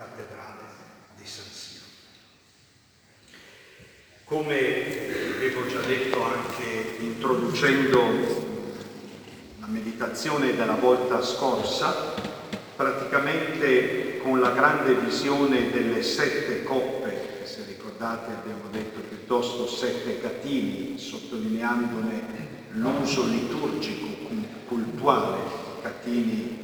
cattedrale di San Siro. Come avevo già detto anche introducendo la meditazione della volta scorsa, praticamente con la grande visione delle sette coppe, se ricordate abbiamo detto piuttosto sette catini, sottolineandone l'uso liturgico, cultuale, catini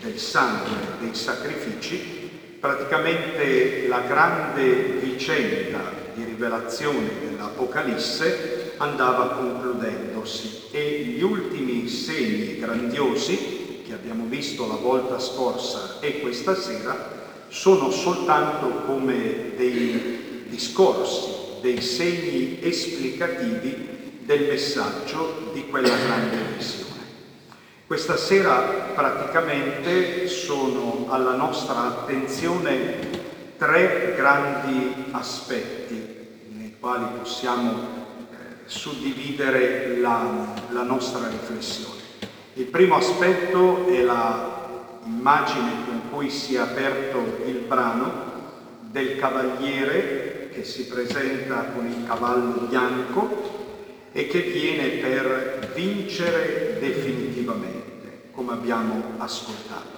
del sangue, dei sacrifici, praticamente la grande vicenda di rivelazione dell'Apocalisse andava concludendosi e gli ultimi segni grandiosi che abbiamo visto la volta scorsa e questa sera sono soltanto come dei discorsi, dei segni esplicativi del messaggio di quella grande visione. Questa sera praticamente sono alla nostra attenzione tre grandi aspetti nei quali possiamo eh, suddividere la, la nostra riflessione. Il primo aspetto è l'immagine con cui si è aperto il brano del cavaliere che si presenta con il cavallo bianco e che viene per vincere definitivamente, come abbiamo ascoltato.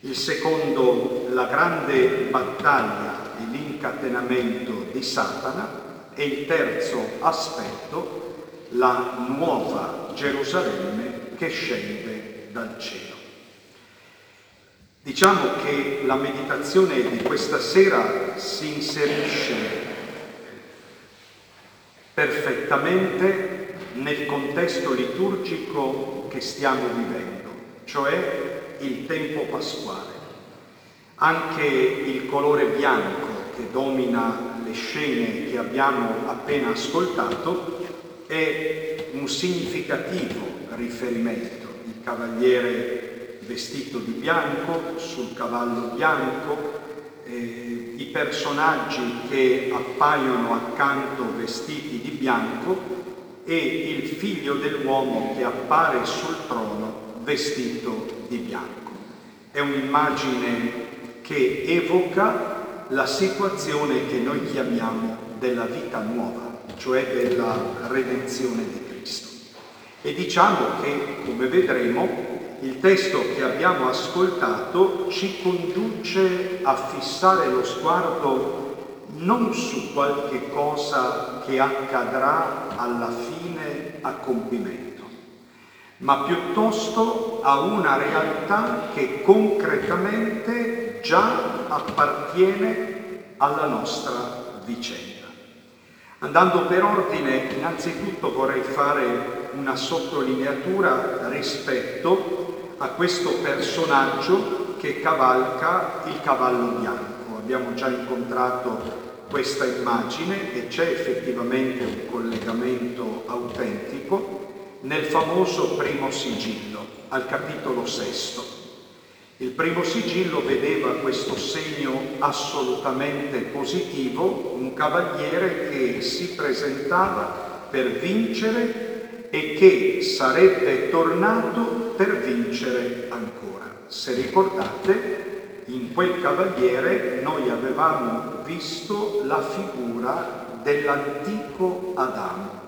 Il secondo, la grande battaglia e l'incatenamento di Satana e il terzo aspetto, la nuova Gerusalemme che scende dal cielo. Diciamo che la meditazione di questa sera si inserisce perfettamente nel contesto liturgico che stiamo vivendo, cioè il tempo pasquale. Anche il colore bianco che domina le scene che abbiamo appena ascoltato è un significativo riferimento. Il cavaliere vestito di bianco, sul cavallo bianco, eh, i personaggi che appaiono accanto vestiti di bianco e il figlio dell'uomo che appare sul trono vestito di bianco. È un'immagine che evoca la situazione che noi chiamiamo della vita nuova, cioè della redenzione di Cristo. E diciamo che, come vedremo, il testo che abbiamo ascoltato ci conduce a fissare lo sguardo non su qualche cosa che accadrà alla fine a compimento, ma piuttosto a una realtà che concretamente già appartiene alla nostra vicenda. Andando per ordine, innanzitutto vorrei fare una sottolineatura rispetto a questo personaggio che cavalca il cavallo bianco. Abbiamo già incontrato questa immagine e c'è effettivamente un collegamento autentico nel famoso primo sigillo, al capitolo sesto. Il primo sigillo vedeva questo segno assolutamente positivo, un cavaliere che si presentava per vincere e che sarebbe tornato per vincere ancora. Se ricordate, in quel cavaliere noi avevamo visto la figura dell'antico Adamo,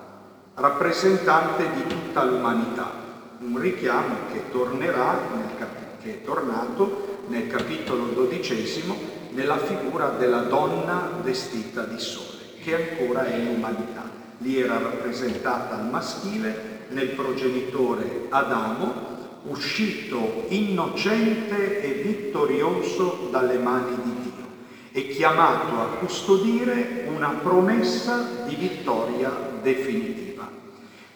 rappresentante di tutta l'umanità, un richiamo che tornerà, che è tornato nel capitolo dodicesimo, nella figura della donna vestita di sole, che ancora è l'umanità lì era rappresentata al maschile, nel progenitore Adamo, uscito innocente e vittorioso dalle mani di Dio e chiamato a custodire una promessa di vittoria definitiva.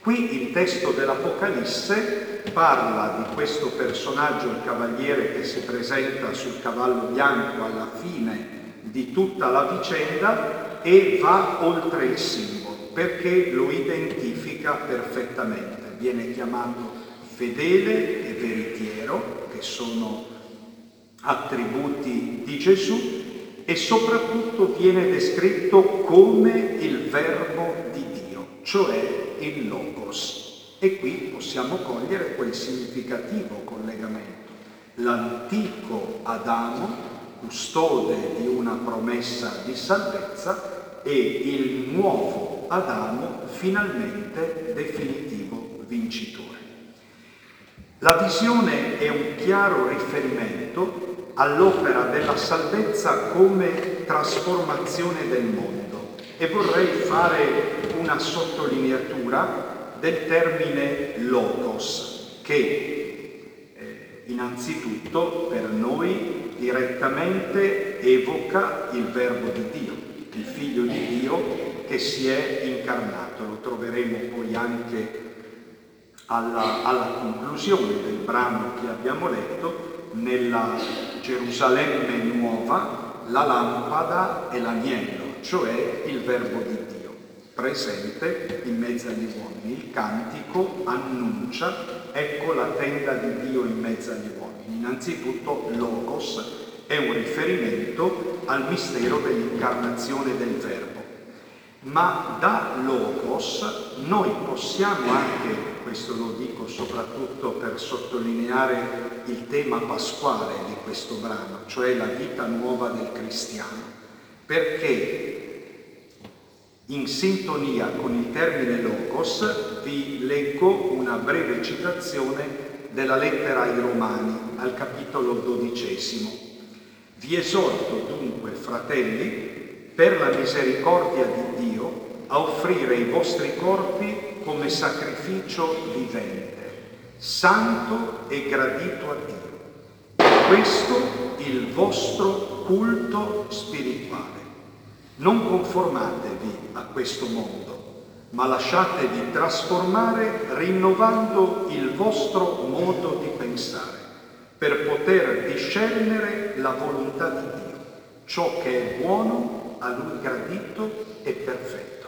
Qui il testo dell'Apocalisse parla di questo personaggio, il cavaliere che si presenta sul cavallo bianco alla fine di tutta la vicenda e va oltre il simbolo perché lo identifica perfettamente. Viene chiamato fedele e veritiero, che sono attributi di Gesù, e soprattutto viene descritto come il verbo di Dio, cioè il Logos. E qui possiamo cogliere quel significativo collegamento. L'antico Adamo custode di una promessa di salvezza e il nuovo Adamo finalmente definitivo vincitore. La visione è un chiaro riferimento all'opera della salvezza come trasformazione del mondo e vorrei fare una sottolineatura del termine logos che eh, innanzitutto per noi direttamente evoca il verbo di Dio, il figlio di Dio che si è incarnato. Lo troveremo poi anche alla, alla conclusione del brano che abbiamo letto, nella Gerusalemme nuova, la lampada e l'agnello, cioè il verbo di Dio, presente in mezzo agli uomini. Il cantico annuncia, ecco la tenda di Dio in mezzo agli uomini. Innanzitutto Logos è un riferimento al mistero dell'incarnazione del verbo ma da Logos noi possiamo anche, questo lo dico soprattutto per sottolineare il tema pasquale di questo brano, cioè la vita nuova del cristiano, perché in sintonia con il termine Logos vi leggo una breve citazione della lettera ai Romani al capitolo dodicesimo. Vi esorto dunque, fratelli, per la misericordia di Dio, a offrire i vostri corpi come sacrificio vivente, santo e gradito a Dio. Questo il vostro culto spirituale. Non conformatevi a questo mondo, ma lasciatevi trasformare rinnovando il vostro modo di pensare, per poter discernere la volontà di Dio, ciò che è buono, a lui gradito e perfetto.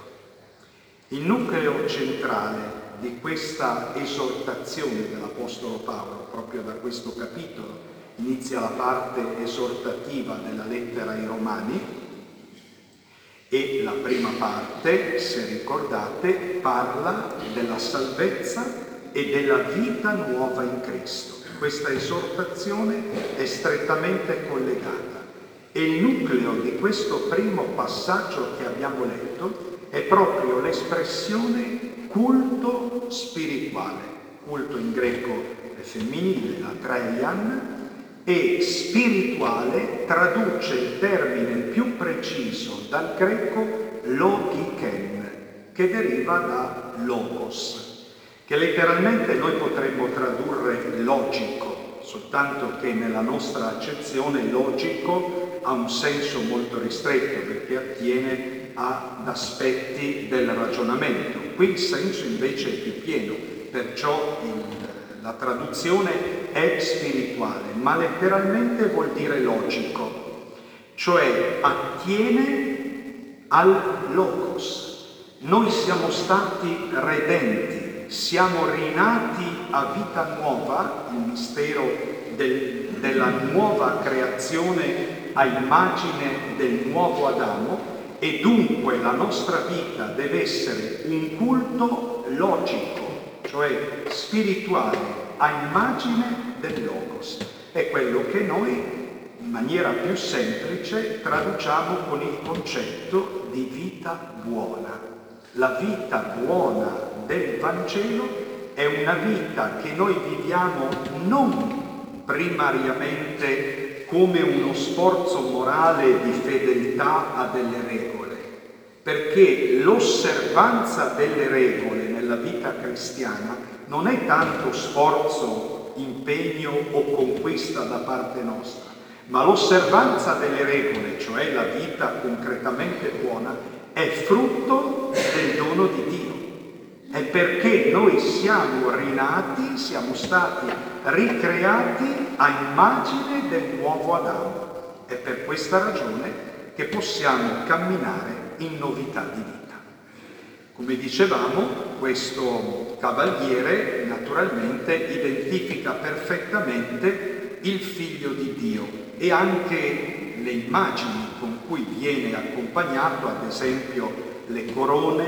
Il nucleo centrale di questa esortazione dell'Apostolo Paolo, proprio da questo capitolo, inizia la parte esortativa della lettera ai Romani e la prima parte, se ricordate, parla della salvezza e della vita nuova in Cristo. Questa esortazione è strettamente collegata e il nucleo di questo primo passaggio che abbiamo letto è proprio l'espressione culto spirituale. Culto in greco è femminile, la treian, e spirituale traduce il termine più preciso dal greco logiken, che deriva da logos, che letteralmente noi potremmo tradurre logico, soltanto che nella nostra accezione logico ha un senso molto ristretto perché attiene ad aspetti del ragionamento. Qui il senso invece è più pieno, perciò il, la traduzione è spirituale, ma letteralmente vuol dire logico, cioè attiene al logos. Noi siamo stati redenti, siamo rinati a vita nuova, il mistero del, della nuova creazione a immagine del nuovo Adamo e dunque la nostra vita deve essere un culto logico, cioè spirituale, a immagine del Logos. È quello che noi in maniera più semplice traduciamo con il concetto di vita buona. La vita buona del Vangelo è una vita che noi viviamo non primariamente come uno sforzo morale di fedeltà a delle regole, perché l'osservanza delle regole nella vita cristiana non è tanto sforzo, impegno o conquista da parte nostra, ma l'osservanza delle regole, cioè la vita concretamente buona, è frutto del dono di Dio. È perché noi siamo rinati, siamo stati ricreati a immagine del nuovo Adamo. È per questa ragione che possiamo camminare in novità di vita. Come dicevamo, questo cavaliere naturalmente identifica perfettamente il figlio di Dio e anche le immagini con cui viene accompagnato, ad esempio le corone,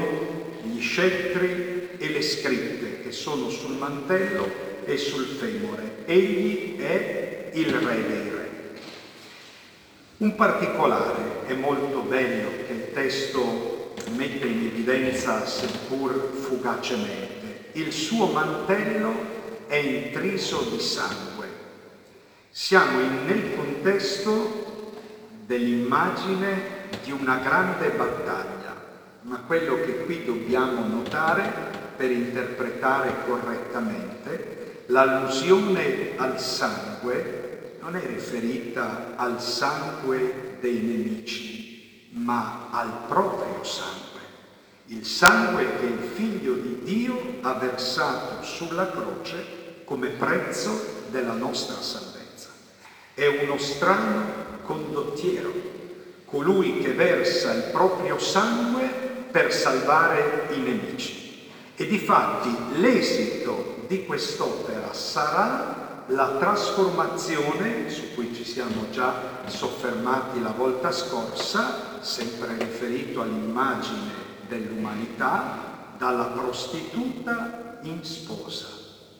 gli scettri e le scritte che sono sul mantello e sul femore. Egli è il Re dei Re. Un particolare è molto bello che il testo mette in evidenza seppur fugacemente. Il suo mantello è intriso di sangue. Siamo in, nel contesto dell'immagine di una grande battaglia, ma quello che qui dobbiamo notare per interpretare correttamente, l'allusione al sangue non è riferita al sangue dei nemici, ma al proprio sangue. Il sangue che il Figlio di Dio ha versato sulla croce come prezzo della nostra salvezza. È uno strano condottiero, colui che versa il proprio sangue per salvare i nemici. E difatti l'esito di quest'opera sarà la trasformazione, su cui ci siamo già soffermati la volta scorsa, sempre riferito all'immagine dell'umanità, dalla prostituta in sposa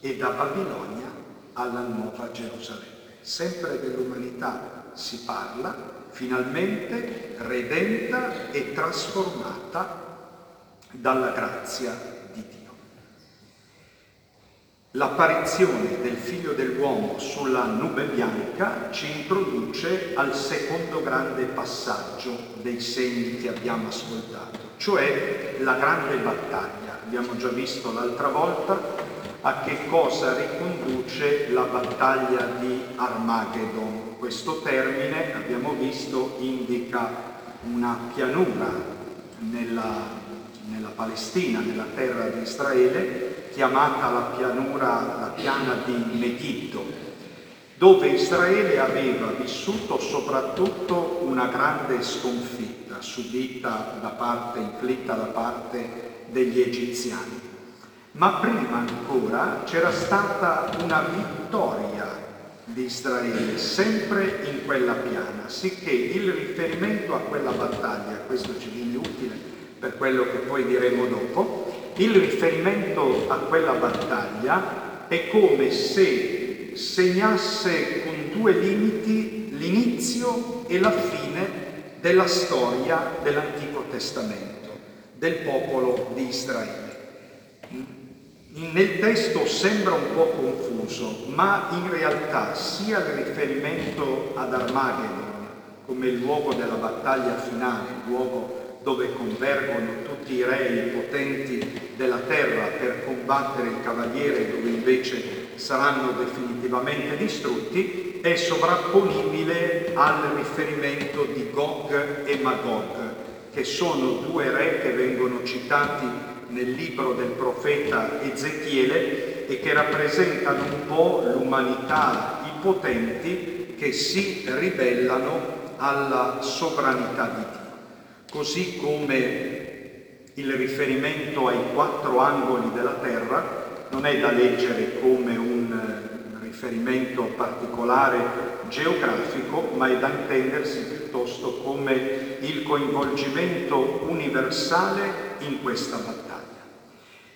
e da Babilonia alla nuova Gerusalemme. Sempre dell'umanità si parla, finalmente redenta e trasformata dalla grazia L'apparizione del figlio dell'uomo sulla nube bianca ci introduce al secondo grande passaggio dei segni che abbiamo ascoltato, cioè la grande battaglia. Abbiamo già visto l'altra volta a che cosa riconduce la battaglia di Armageddon. Questo termine, abbiamo visto, indica una pianura nella, nella Palestina, nella terra di Israele, chiamata la pianura, la piana di Megiddo, dove Israele aveva vissuto soprattutto una grande sconfitta subita da parte, inflitta da parte degli egiziani. Ma prima ancora c'era stata una vittoria di Israele, sempre in quella piana, sicché il riferimento a quella battaglia, questo ci viene utile per quello che poi diremo dopo, il riferimento a quella battaglia è come se segnasse con due limiti l'inizio e la fine della storia dell'Antico Testamento, del popolo di Israele. Nel testo sembra un po' confuso, ma in realtà sia il riferimento ad Armageddon come il luogo della battaglia finale, il luogo dove convergono tutti i re i potenti della terra per combattere il cavaliere, dove invece saranno definitivamente distrutti, è sovrapponibile al riferimento di Gog e Magog, che sono due re che vengono citati nel libro del profeta Ezechiele e che rappresentano un po' l'umanità, i potenti che si ribellano alla sovranità di Dio. Così come il riferimento ai quattro angoli della terra non è da leggere come un riferimento particolare geografico, ma è da intendersi piuttosto come il coinvolgimento universale in questa battaglia.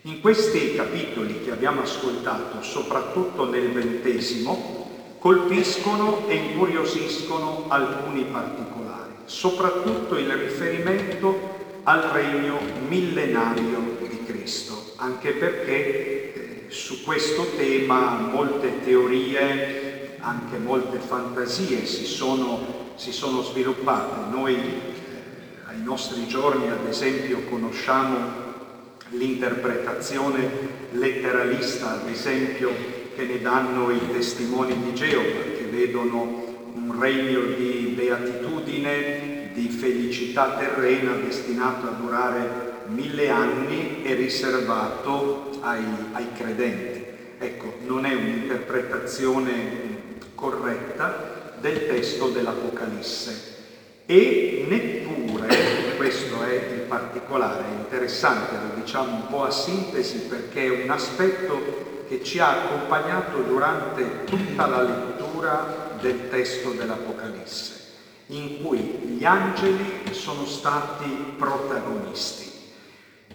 In questi capitoli che abbiamo ascoltato, soprattutto nel ventesimo, colpiscono e incuriosiscono alcuni particolari soprattutto il riferimento al regno millenario di Cristo, anche perché su questo tema molte teorie, anche molte fantasie si sono, si sono sviluppate. Noi eh, ai nostri giorni, ad esempio, conosciamo l'interpretazione letteralista, ad esempio, che ne danno i testimoni di Geova, che vedono un regno di beatitudine, di felicità terrena destinato a durare mille anni e riservato ai, ai credenti. Ecco, non è un'interpretazione corretta del testo dell'Apocalisse e neppure, questo è il particolare, interessante, lo diciamo un po' a sintesi perché è un aspetto che ci ha accompagnato durante tutta la lettura del testo dell'Apocalisse, in cui gli angeli sono stati protagonisti.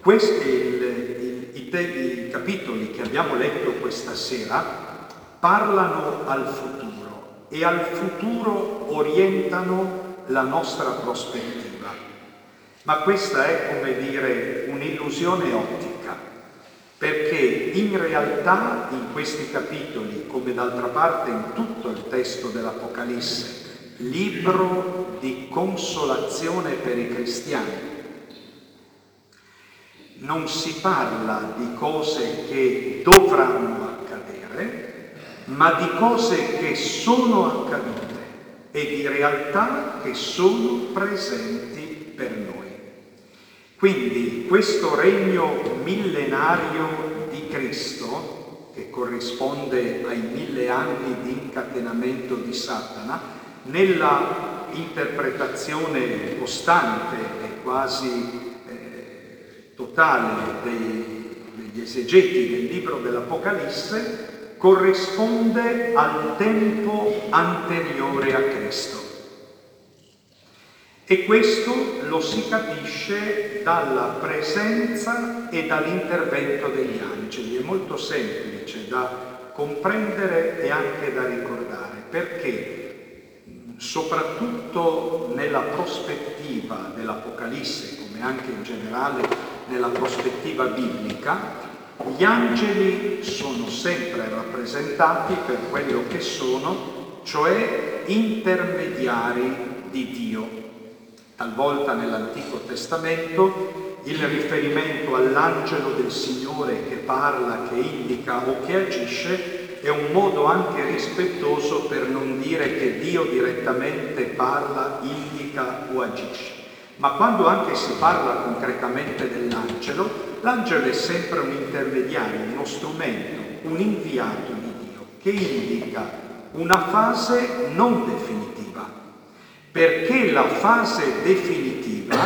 Questi il, i, te, i capitoli che abbiamo letto questa sera parlano al futuro e al futuro orientano la nostra prospettiva. Ma questa è, come dire, un'illusione ottica, perché in realtà in questi capitoli, come d'altra parte in tutto il testo dell'Apocalisse, libro di consolazione per i cristiani, non si parla di cose che dovranno accadere, ma di cose che sono accadute e di realtà che sono presenti per noi. Quindi questo regno millenario di Cristo, che corrisponde ai mille anni di incatenamento di Satana, nella interpretazione costante e quasi totale dei, degli esegeti del libro dell'Apocalisse, corrisponde al tempo anteriore a Cristo. E questo lo si capisce dalla presenza e dall'intervento degli angeli. È molto semplice da comprendere e anche da ricordare, perché soprattutto nella prospettiva dell'Apocalisse, come anche in generale nella prospettiva biblica, gli angeli sono sempre rappresentati per quello che sono, cioè intermediari di Dio Talvolta nell'Antico Testamento il riferimento all'angelo del Signore che parla, che indica o che agisce è un modo anche rispettoso per non dire che Dio direttamente parla, indica o agisce. Ma quando anche si parla concretamente dell'angelo, l'angelo è sempre un intermediario, uno strumento, un inviato di Dio che indica una fase non definitiva perché la fase definitiva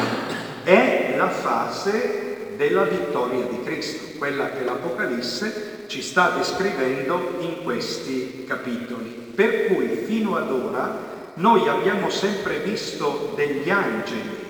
è la fase della vittoria di Cristo, quella che l'Apocalisse ci sta descrivendo in questi capitoli. Per cui fino ad ora noi abbiamo sempre visto degli angeli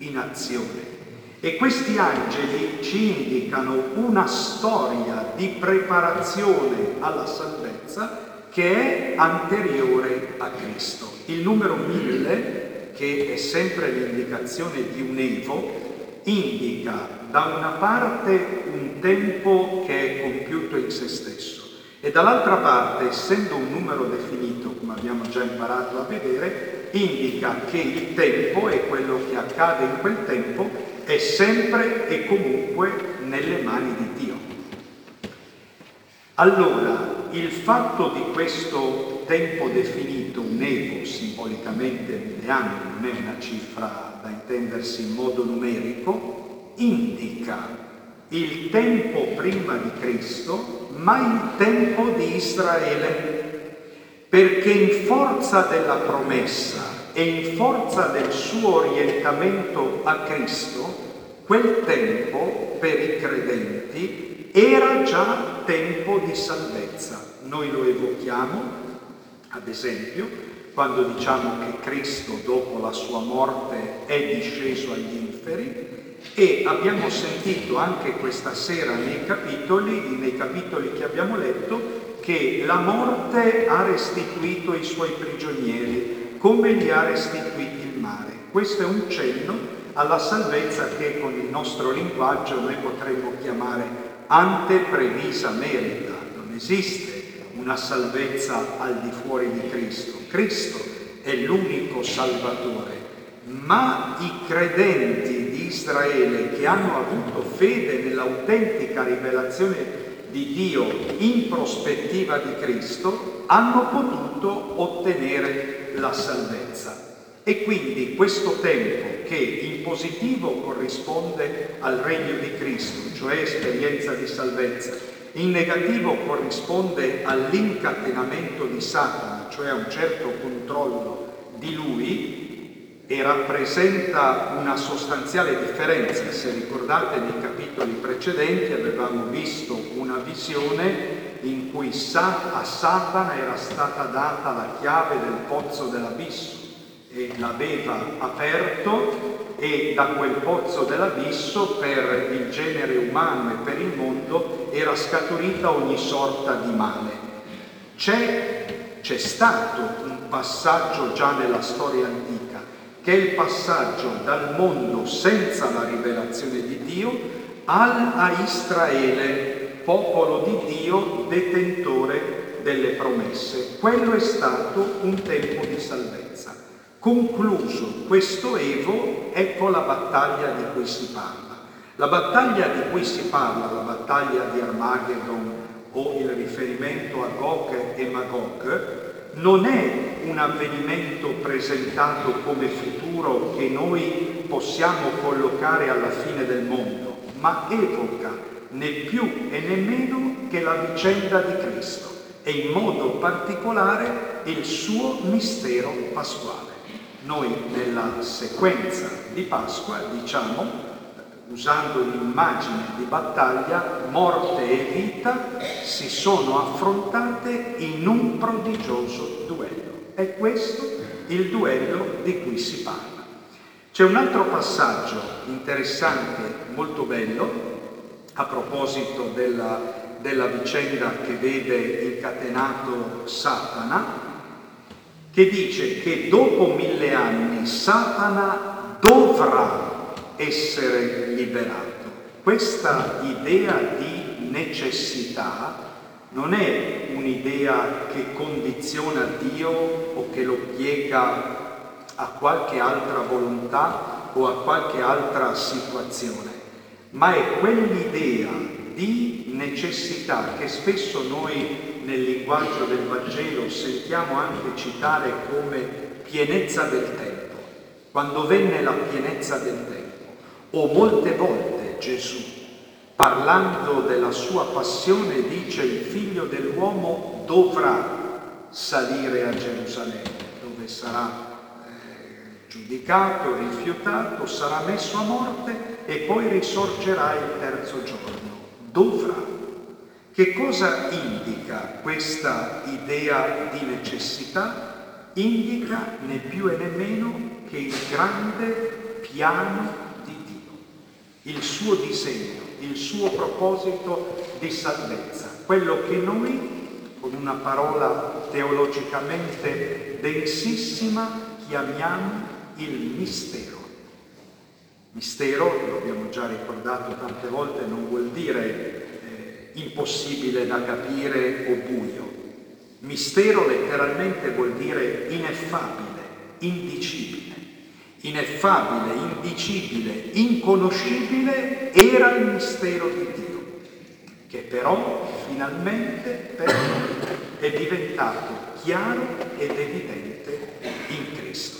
in azione e questi angeli ci indicano una storia di preparazione alla salvezza che è anteriore a Cristo. Il numero 1000, che è sempre l'indicazione di un Evo, indica da una parte un tempo che è compiuto in se stesso e dall'altra parte, essendo un numero definito, come abbiamo già imparato a vedere, indica che il tempo e quello che accade in quel tempo è sempre e comunque nelle mani di Dio. Allora, il fatto di questo tempo definito, un evo, simbolicamente mille anni, non è una cifra da intendersi in modo numerico, indica il tempo prima di Cristo, ma il tempo di Israele, perché in forza della promessa e in forza del suo orientamento a Cristo, quel tempo per i credenti era già tempo di salvezza. Noi lo evochiamo, ad esempio, quando diciamo che Cristo dopo la sua morte è disceso agli inferi e abbiamo sentito anche questa sera nei capitoli, nei capitoli che abbiamo letto, che la morte ha restituito i suoi prigionieri, come li ha restituiti il mare. Questo è un cenno alla salvezza che con il nostro linguaggio noi potremmo chiamare anteprevisa merita, non esiste una salvezza al di fuori di Cristo. Cristo è l'unico Salvatore, ma i credenti Israele che hanno avuto fede nell'autentica rivelazione di Dio in prospettiva di Cristo hanno potuto ottenere la salvezza. E quindi questo tempo che in positivo corrisponde al regno di Cristo, cioè esperienza di salvezza, in negativo corrisponde all'incatenamento di Satana, cioè a un certo controllo di lui, e rappresenta una sostanziale differenza. Se ricordate nei capitoli precedenti avevamo visto una visione in cui a Satana era stata data la chiave del pozzo dell'abisso e l'aveva aperto e da quel pozzo dell'abisso per il genere umano e per il mondo era scaturita ogni sorta di male. C'è, c'è stato un passaggio già nella storia antica, che è il passaggio dal mondo senza la rivelazione di Dio al a Israele, popolo di Dio, detentore delle promesse. Quello è stato un tempo di salvezza. Concluso questo evo, ecco la battaglia di cui si parla. La battaglia di cui si parla, la battaglia di Armageddon o il riferimento a Gog e Magog, non è un avvenimento presentato come futuro che noi possiamo collocare alla fine del mondo, ma evoca né più e né meno che la vicenda di Cristo e in modo particolare il suo mistero pasquale. Noi nella sequenza di Pasqua diciamo usando l'immagine di battaglia, morte e vita si sono affrontate in un prodigioso duello. È questo il duello di cui si parla. C'è un altro passaggio interessante, molto bello, a proposito della, della vicenda che vede incatenato Satana, che dice che dopo mille anni Satana dovrà essere liberato. Questa idea di necessità non è un'idea che condiziona Dio o che lo piega a qualche altra volontà o a qualche altra situazione, ma è quell'idea di necessità che spesso noi nel linguaggio del Vangelo sentiamo anche citare come pienezza del tempo. Quando venne la pienezza del tempo, o molte volte Gesù, parlando della sua passione, dice il figlio dell'uomo dovrà salire a Gerusalemme, dove sarà eh, giudicato, rifiutato, sarà messo a morte e poi risorgerà il terzo giorno. Dovrà. Che cosa indica questa idea di necessità? Indica né più né meno che il grande piano il suo disegno, il suo proposito di salvezza, quello che noi, con una parola teologicamente densissima, chiamiamo il mistero. Mistero, lo abbiamo già ricordato tante volte, non vuol dire eh, impossibile da capire o buio. Mistero letteralmente vuol dire ineffabile, indicibile ineffabile, indicibile, inconoscibile, era il mistero di Dio, che però finalmente per noi è diventato chiaro ed evidente in Cristo.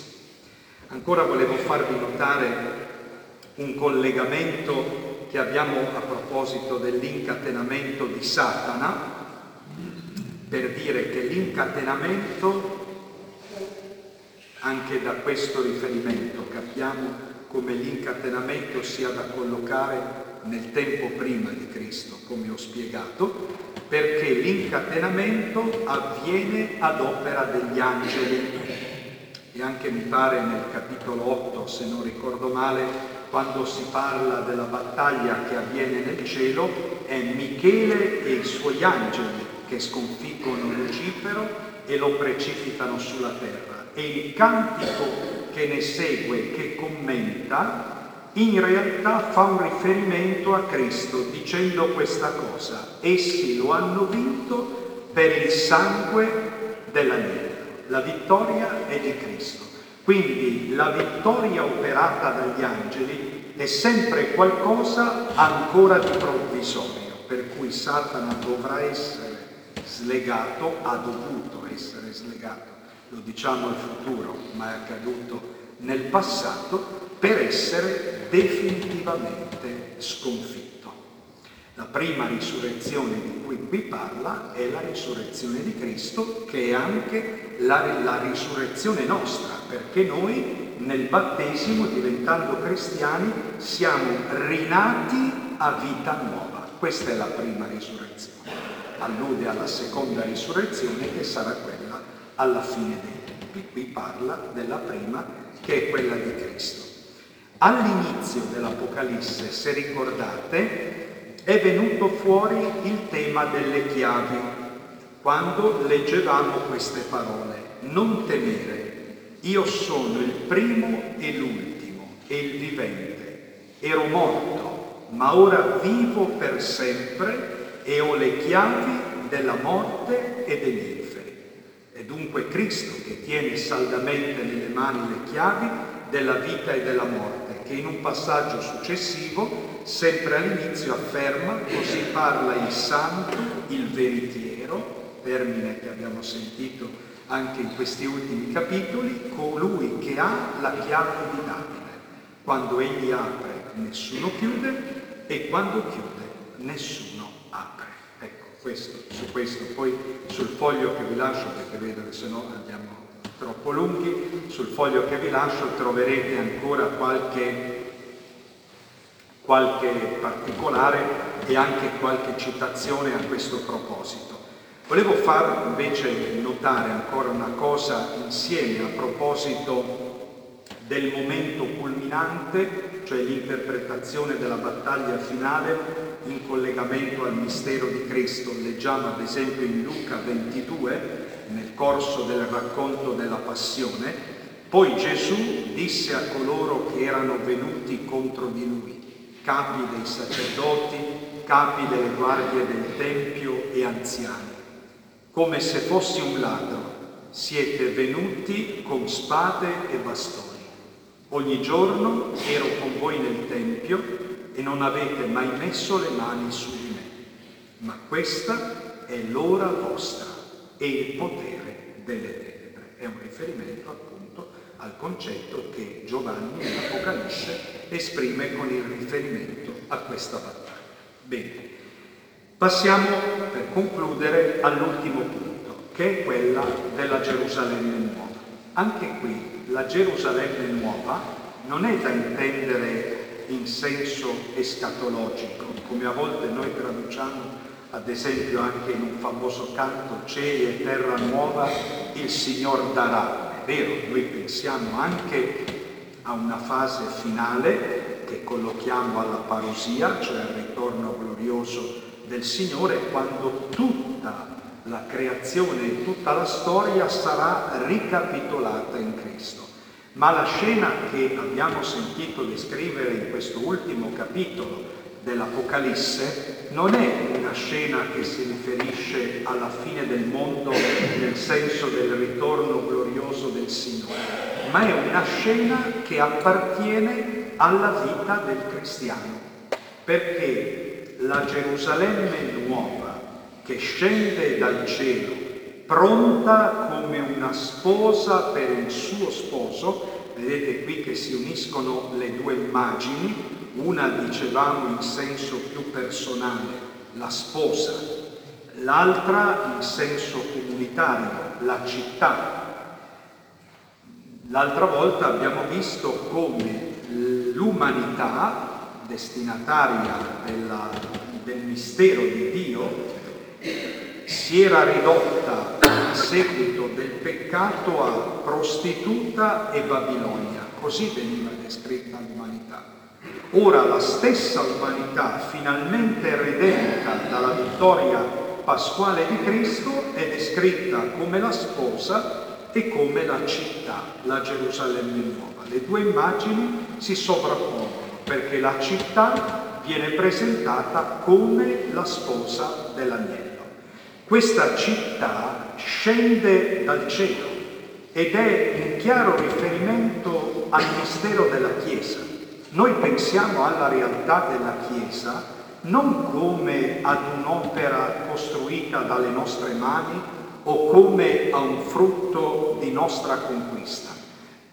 Ancora volevo farvi notare un collegamento che abbiamo a proposito dell'incatenamento di Satana, per dire che l'incatenamento anche da questo riferimento capiamo come l'incatenamento sia da collocare nel tempo prima di Cristo, come ho spiegato, perché l'incatenamento avviene ad opera degli angeli. E anche mi pare nel capitolo 8, se non ricordo male, quando si parla della battaglia che avviene nel cielo, è Michele e i suoi angeli che sconfiggono Lucifero e lo precipitano sulla terra e il cantico che ne segue, che commenta, in realtà fa un riferimento a Cristo dicendo questa cosa. Essi lo hanno vinto per il sangue dell'agnello. La vittoria è di Cristo. Quindi la vittoria operata dagli angeli è sempre qualcosa ancora di provvisorio, per cui Satana dovrà essere slegato, ha dovuto essere slegato lo diciamo al futuro, ma è accaduto nel passato, per essere definitivamente sconfitto. La prima risurrezione di cui qui parla è la risurrezione di Cristo, che è anche la, la risurrezione nostra, perché noi nel battesimo, diventando cristiani, siamo rinati a vita nuova. Questa è la prima risurrezione. Allude alla seconda risurrezione che sarà quella alla fine dei tempi. Qui parla della prima che è quella di Cristo. All'inizio dell'Apocalisse, se ricordate, è venuto fuori il tema delle chiavi, quando leggevamo queste parole. Non temere, io sono il primo e l'ultimo e il vivente. Ero morto, ma ora vivo per sempre e ho le chiavi della morte e degli inferi. È dunque Cristo che tiene saldamente nelle mani le chiavi della vita e della morte, che in un passaggio successivo, sempre all'inizio, afferma, così parla il santo, il veritiero, termine che abbiamo sentito anche in questi ultimi capitoli, colui che ha la chiave di Davide. Quando egli apre, nessuno chiude e quando chiude, nessuno apre. Questo, su questo, poi sul foglio che vi lascio, perché vedo che se no andiamo troppo lunghi, sul foglio che vi lascio troverete ancora qualche, qualche particolare e anche qualche citazione a questo proposito. Volevo far invece notare ancora una cosa insieme a proposito del momento culminante, cioè l'interpretazione della battaglia finale in collegamento al mistero di Cristo. Leggiamo ad esempio in Luca 22, nel corso del racconto della passione, poi Gesù disse a coloro che erano venuti contro di lui, capi dei sacerdoti, capi delle guardie del Tempio e anziani come se fossi un ladro, siete venuti con spade e bastoni. Ogni giorno ero con voi nel Tempio e non avete mai messo le mani su di me. Ma questa è l'ora vostra e il potere delle tenebre. È un riferimento appunto al concetto che Giovanni nell'Apocalisse esprime con il riferimento a questa battaglia. Bene, Passiamo per concludere all'ultimo punto, che è quella della Gerusalemme nuova. Anche qui la Gerusalemme nuova non è da intendere in senso escatologico, come a volte noi traduciamo ad esempio anche in un famoso canto cieli e terra nuova il Signor darà. È vero, noi pensiamo anche a una fase finale che collochiamo alla parosia, cioè al ritorno glorioso del Signore quando tutta la creazione e tutta la storia sarà ricapitolata in Cristo. Ma la scena che abbiamo sentito descrivere in questo ultimo capitolo dell'Apocalisse non è una scena che si riferisce alla fine del mondo nel senso del ritorno glorioso del Signore, ma è una scena che appartiene alla vita del cristiano, perché la Gerusalemme nuova che scende dal cielo, pronta come una sposa per il suo sposo, vedete qui che si uniscono le due immagini, una dicevamo in senso più personale, la sposa, l'altra in senso comunitario, la città. L'altra volta abbiamo visto come l'umanità destinataria della, del mistero di Dio, si era ridotta a seguito del peccato a prostituta e Babilonia, così veniva descritta l'umanità. Ora la stessa umanità, finalmente redenta dalla vittoria pasquale di Cristo, è descritta come la sposa e come la città, la Gerusalemme nuova. Le due immagini si sovrappongono perché la città viene presentata come la sposa dell'agnello. Questa città scende dal cielo ed è un chiaro riferimento al mistero della Chiesa. Noi pensiamo alla realtà della Chiesa non come ad un'opera costruita dalle nostre mani o come a un frutto di nostra conquista,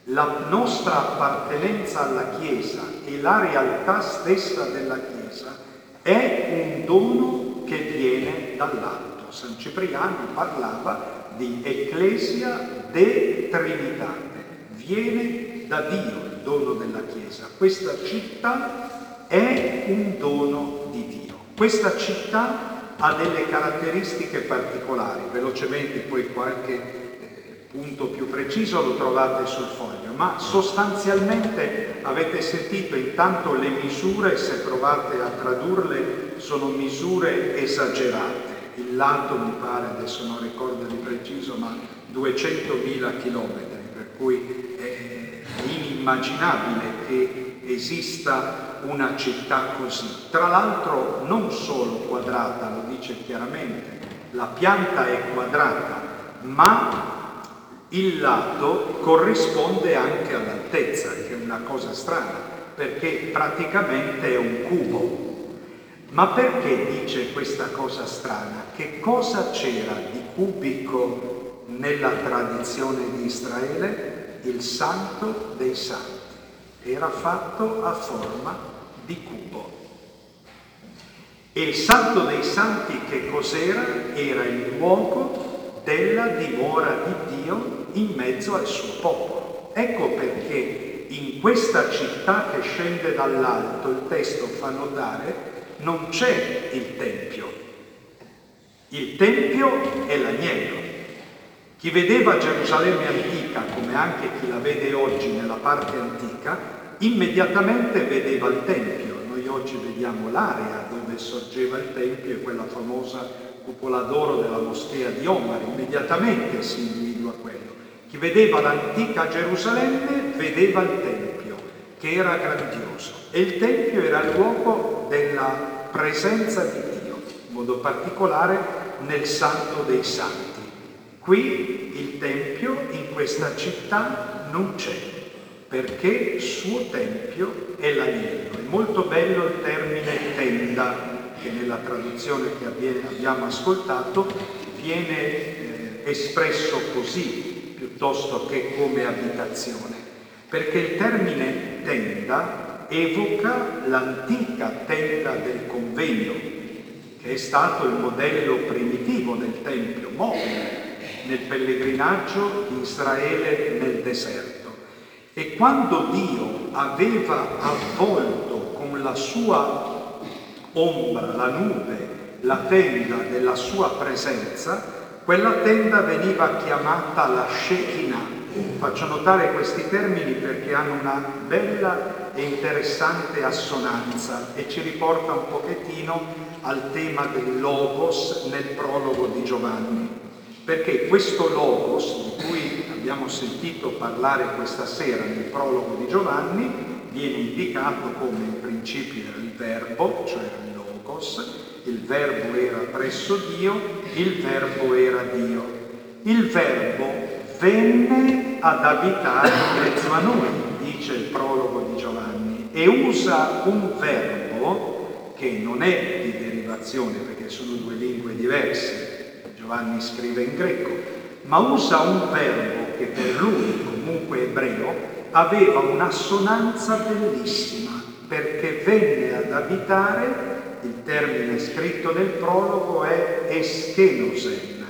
la nostra appartenenza alla Chiesa e la realtà stessa della Chiesa è un dono che viene dall'alto. San Cipriano parlava di Ecclesia de Trinitate, viene da Dio il dono della Chiesa. Questa città è un dono di Dio. Questa città ha delle caratteristiche particolari, velocemente poi qualche punto più preciso lo trovate sul foglio, ma sostanzialmente avete sentito intanto le misure, se provate a tradurle, sono misure esagerate. Il lato mi pare, adesso non ricordo di preciso, ma 200.000 chilometri, per cui è inimmaginabile che esista una città così. Tra l'altro non solo quadrata, lo dice chiaramente, la pianta è quadrata, ma il lato corrisponde anche all'altezza, che è una cosa strana, perché praticamente è un cubo. Ma perché dice questa cosa strana? Che cosa c'era di cubico nella tradizione di Israele? Il santo dei santi. Era fatto a forma di cubo. E il santo dei santi che cos'era? Era il luogo della dimora di Dio in mezzo al suo popolo. Ecco perché in questa città che scende dall'alto, il testo fa notare, non c'è il Tempio. Il Tempio è l'agnello. Chi vedeva Gerusalemme antica, come anche chi la vede oggi nella parte antica, immediatamente vedeva il Tempio. Noi oggi vediamo l'area dove sorgeva il Tempio e quella famosa cupola d'oro della moschea di Omar, immediatamente si individua quello. Chi vedeva l'antica Gerusalemme vedeva il Tempio, che era grandioso. E il Tempio era il luogo della presenza di Dio, in modo particolare nel Santo dei Santi. Qui il Tempio in questa città non c'è, perché suo Tempio è l'agnello. È molto bello il termine tenda, che nella traduzione che abbiamo ascoltato viene eh, espresso così, piuttosto che come abitazione, perché il termine tenda evoca l'antica tenda del convegno, che è stato il modello primitivo del Tempio, mobile, nel pellegrinaggio di Israele nel deserto. E quando Dio aveva avvolto con la sua ombra, la nube, la tenda della sua presenza, quella tenda veniva chiamata la Shekinah. Faccio notare questi termini perché hanno una bella e interessante assonanza e ci riporta un pochettino al tema del Logos nel prologo di Giovanni. Perché questo Logos, di cui abbiamo sentito parlare questa sera nel prologo di Giovanni, viene indicato come in principio il verbo, cioè il Logos, il verbo era presso Dio, il verbo era Dio. Il verbo venne ad abitare in mezzo a noi, dice il prologo di e usa un verbo che non è di derivazione, perché sono due lingue diverse, Giovanni scrive in greco, ma usa un verbo che per lui, comunque ebreo, aveva un'assonanza bellissima, perché venne ad abitare il termine scritto nel prologo è eschenosen,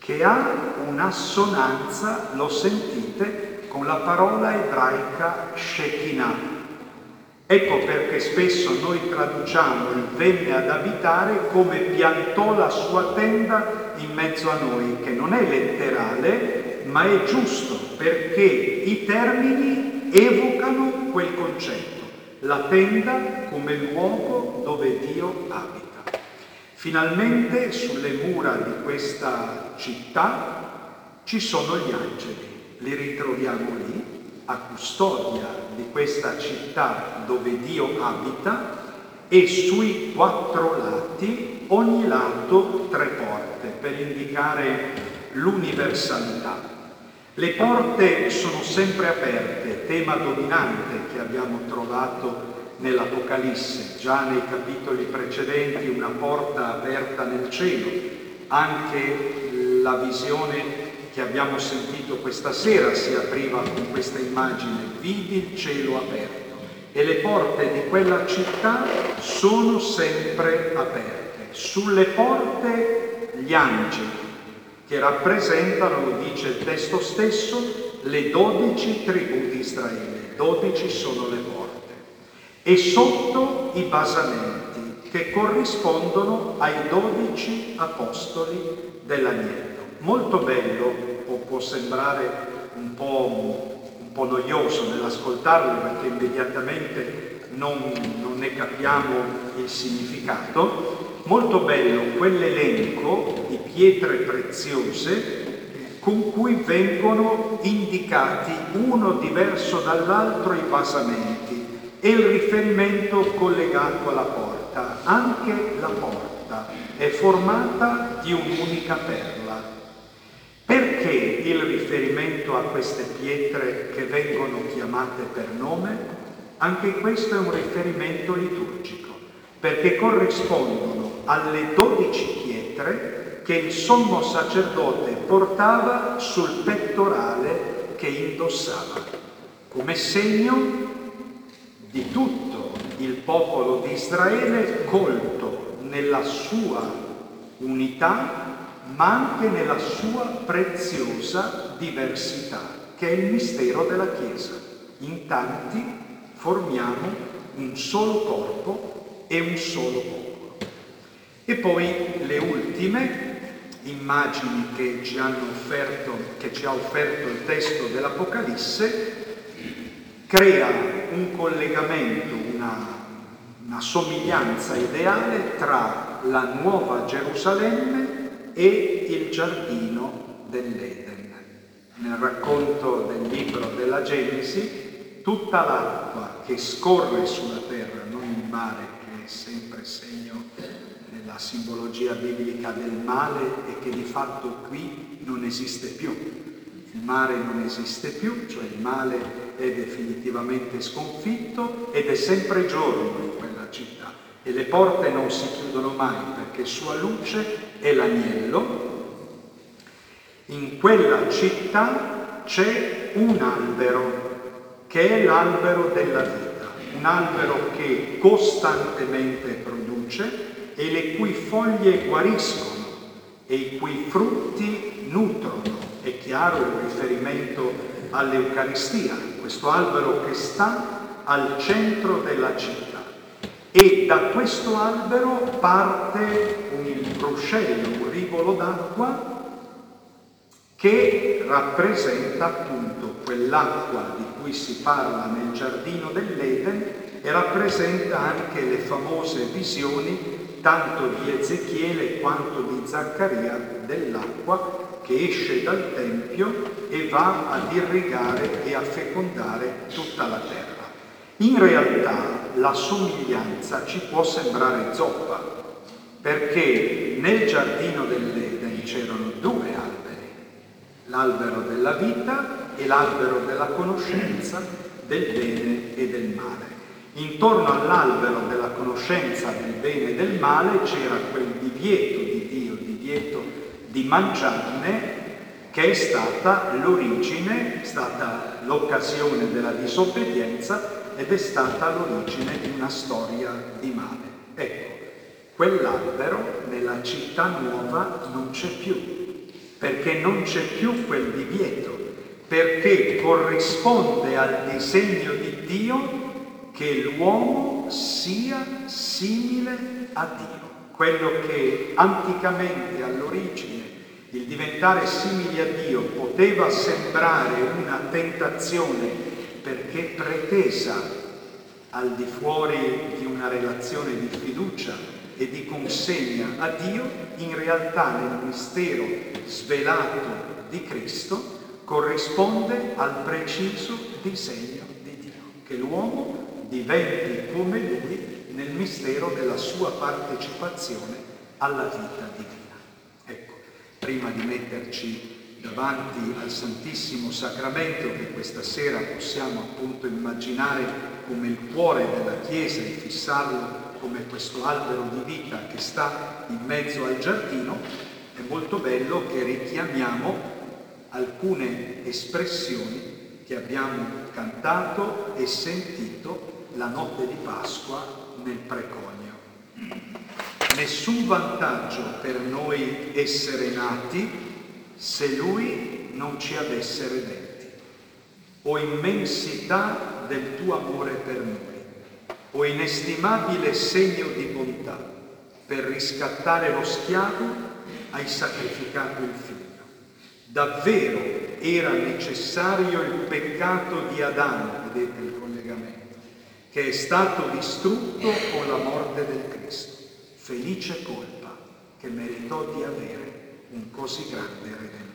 che ha un'assonanza, lo sentite, con la parola ebraica Shekinah. Ecco perché spesso noi traduciamo il venne ad abitare come piantò la sua tenda in mezzo a noi, che non è letterale, ma è giusto perché i termini evocano quel concetto la tenda come luogo dove Dio abita. Finalmente sulle mura di questa città ci sono gli angeli, li ritroviamo lì a custodia di questa città dove Dio abita e sui quattro lati, ogni lato tre porte per indicare l'universalità. Le porte sono sempre aperte, tema dominante che abbiamo trovato nell'Apocalisse, già nei capitoli precedenti una porta aperta nel cielo, anche la visione che abbiamo sentito questa sera si apriva con questa immagine, vidi il cielo aperto e le porte di quella città sono sempre aperte. Sulle porte gli angeli, che rappresentano, lo dice il testo stesso, le dodici tribù di Israele. Dodici sono le porte. E sotto i basamenti che corrispondono ai dodici apostoli dell'agnello. Molto bello, o può sembrare un po', un po noioso nell'ascoltarlo perché immediatamente non, non ne capiamo il significato, molto bello quell'elenco di pietre preziose con cui vengono indicati uno diverso dall'altro i basamenti e il riferimento collegato alla porta. Anche la porta è formata di un'unica perla. Perché il riferimento a queste pietre che vengono chiamate per nome? Anche questo è un riferimento liturgico, perché corrispondono alle dodici pietre che il sommo sacerdote portava sul pettorale che indossava, come segno di tutto il popolo di Israele colto nella sua unità, ma anche nella sua preziosa diversità, che è il mistero della Chiesa. In tanti formiamo un solo corpo e un solo popolo. E poi le ultime immagini che ci, offerto, che ci ha offerto il testo dell'Apocalisse, crea un collegamento, una, una somiglianza ideale tra la nuova Gerusalemme e il giardino dell'Eden. Nel racconto del libro della Genesi, tutta l'acqua che scorre sulla terra, non il mare che è sempre segno la simbologia biblica del male e che di fatto qui non esiste più. Il mare non esiste più, cioè il male è definitivamente sconfitto ed è sempre giorno in quella città e le porte non si chiudono mai perché sua luce è l'agnello. In quella città c'è un albero che è l'albero della vita, un albero che costantemente produce e le cui foglie guariscono e i cui frutti nutrono. È chiaro il riferimento all'Eucaristia, questo albero che sta al centro della città. E da questo albero parte un ruscello, un rivolo d'acqua che rappresenta appunto quell'acqua di cui si parla nel giardino dell'Eden e rappresenta anche le famose visioni tanto di Ezechiele quanto di Zaccaria dell'acqua che esce dal Tempio e va ad irrigare e a fecondare tutta la terra. In realtà la somiglianza ci può sembrare zoppa, perché nel giardino dell'Eden c'erano due alberi, l'albero della vita e l'albero della conoscenza del bene e del male. Intorno all'albero della conoscenza del bene e del male c'era quel divieto di Dio, divieto di mangiarne, che è stata l'origine, è stata l'occasione della disobbedienza ed è stata l'origine di una storia di male. Ecco, quell'albero nella città nuova non c'è più, perché non c'è più quel divieto, perché corrisponde al disegno di Dio che l'uomo sia simile a Dio. Quello che anticamente all'origine il diventare simile a Dio poteva sembrare una tentazione perché pretesa al di fuori di una relazione di fiducia e di consegna a Dio, in realtà nel mistero svelato di Cristo corrisponde al preciso disegno di Dio, che l'uomo diventi come lui nel mistero della sua partecipazione alla vita divina. Ecco, prima di metterci davanti al Santissimo Sacramento, che questa sera possiamo appunto immaginare come il cuore della Chiesa e fissarlo come questo albero di vita che sta in mezzo al giardino, è molto bello che richiamiamo alcune espressioni che abbiamo cantato e sentito la notte di Pasqua nel preconio. Nessun vantaggio per noi essere nati se Lui non ci avesse redenti. O immensità del tuo amore per noi, o inestimabile segno di bontà, per riscattare lo schiavo hai sacrificato il figlio. Davvero era necessario il peccato di Adamo, vedete il che è stato distrutto con la morte del Cristo. Felice colpa che meritò di avere un così grande Redentore.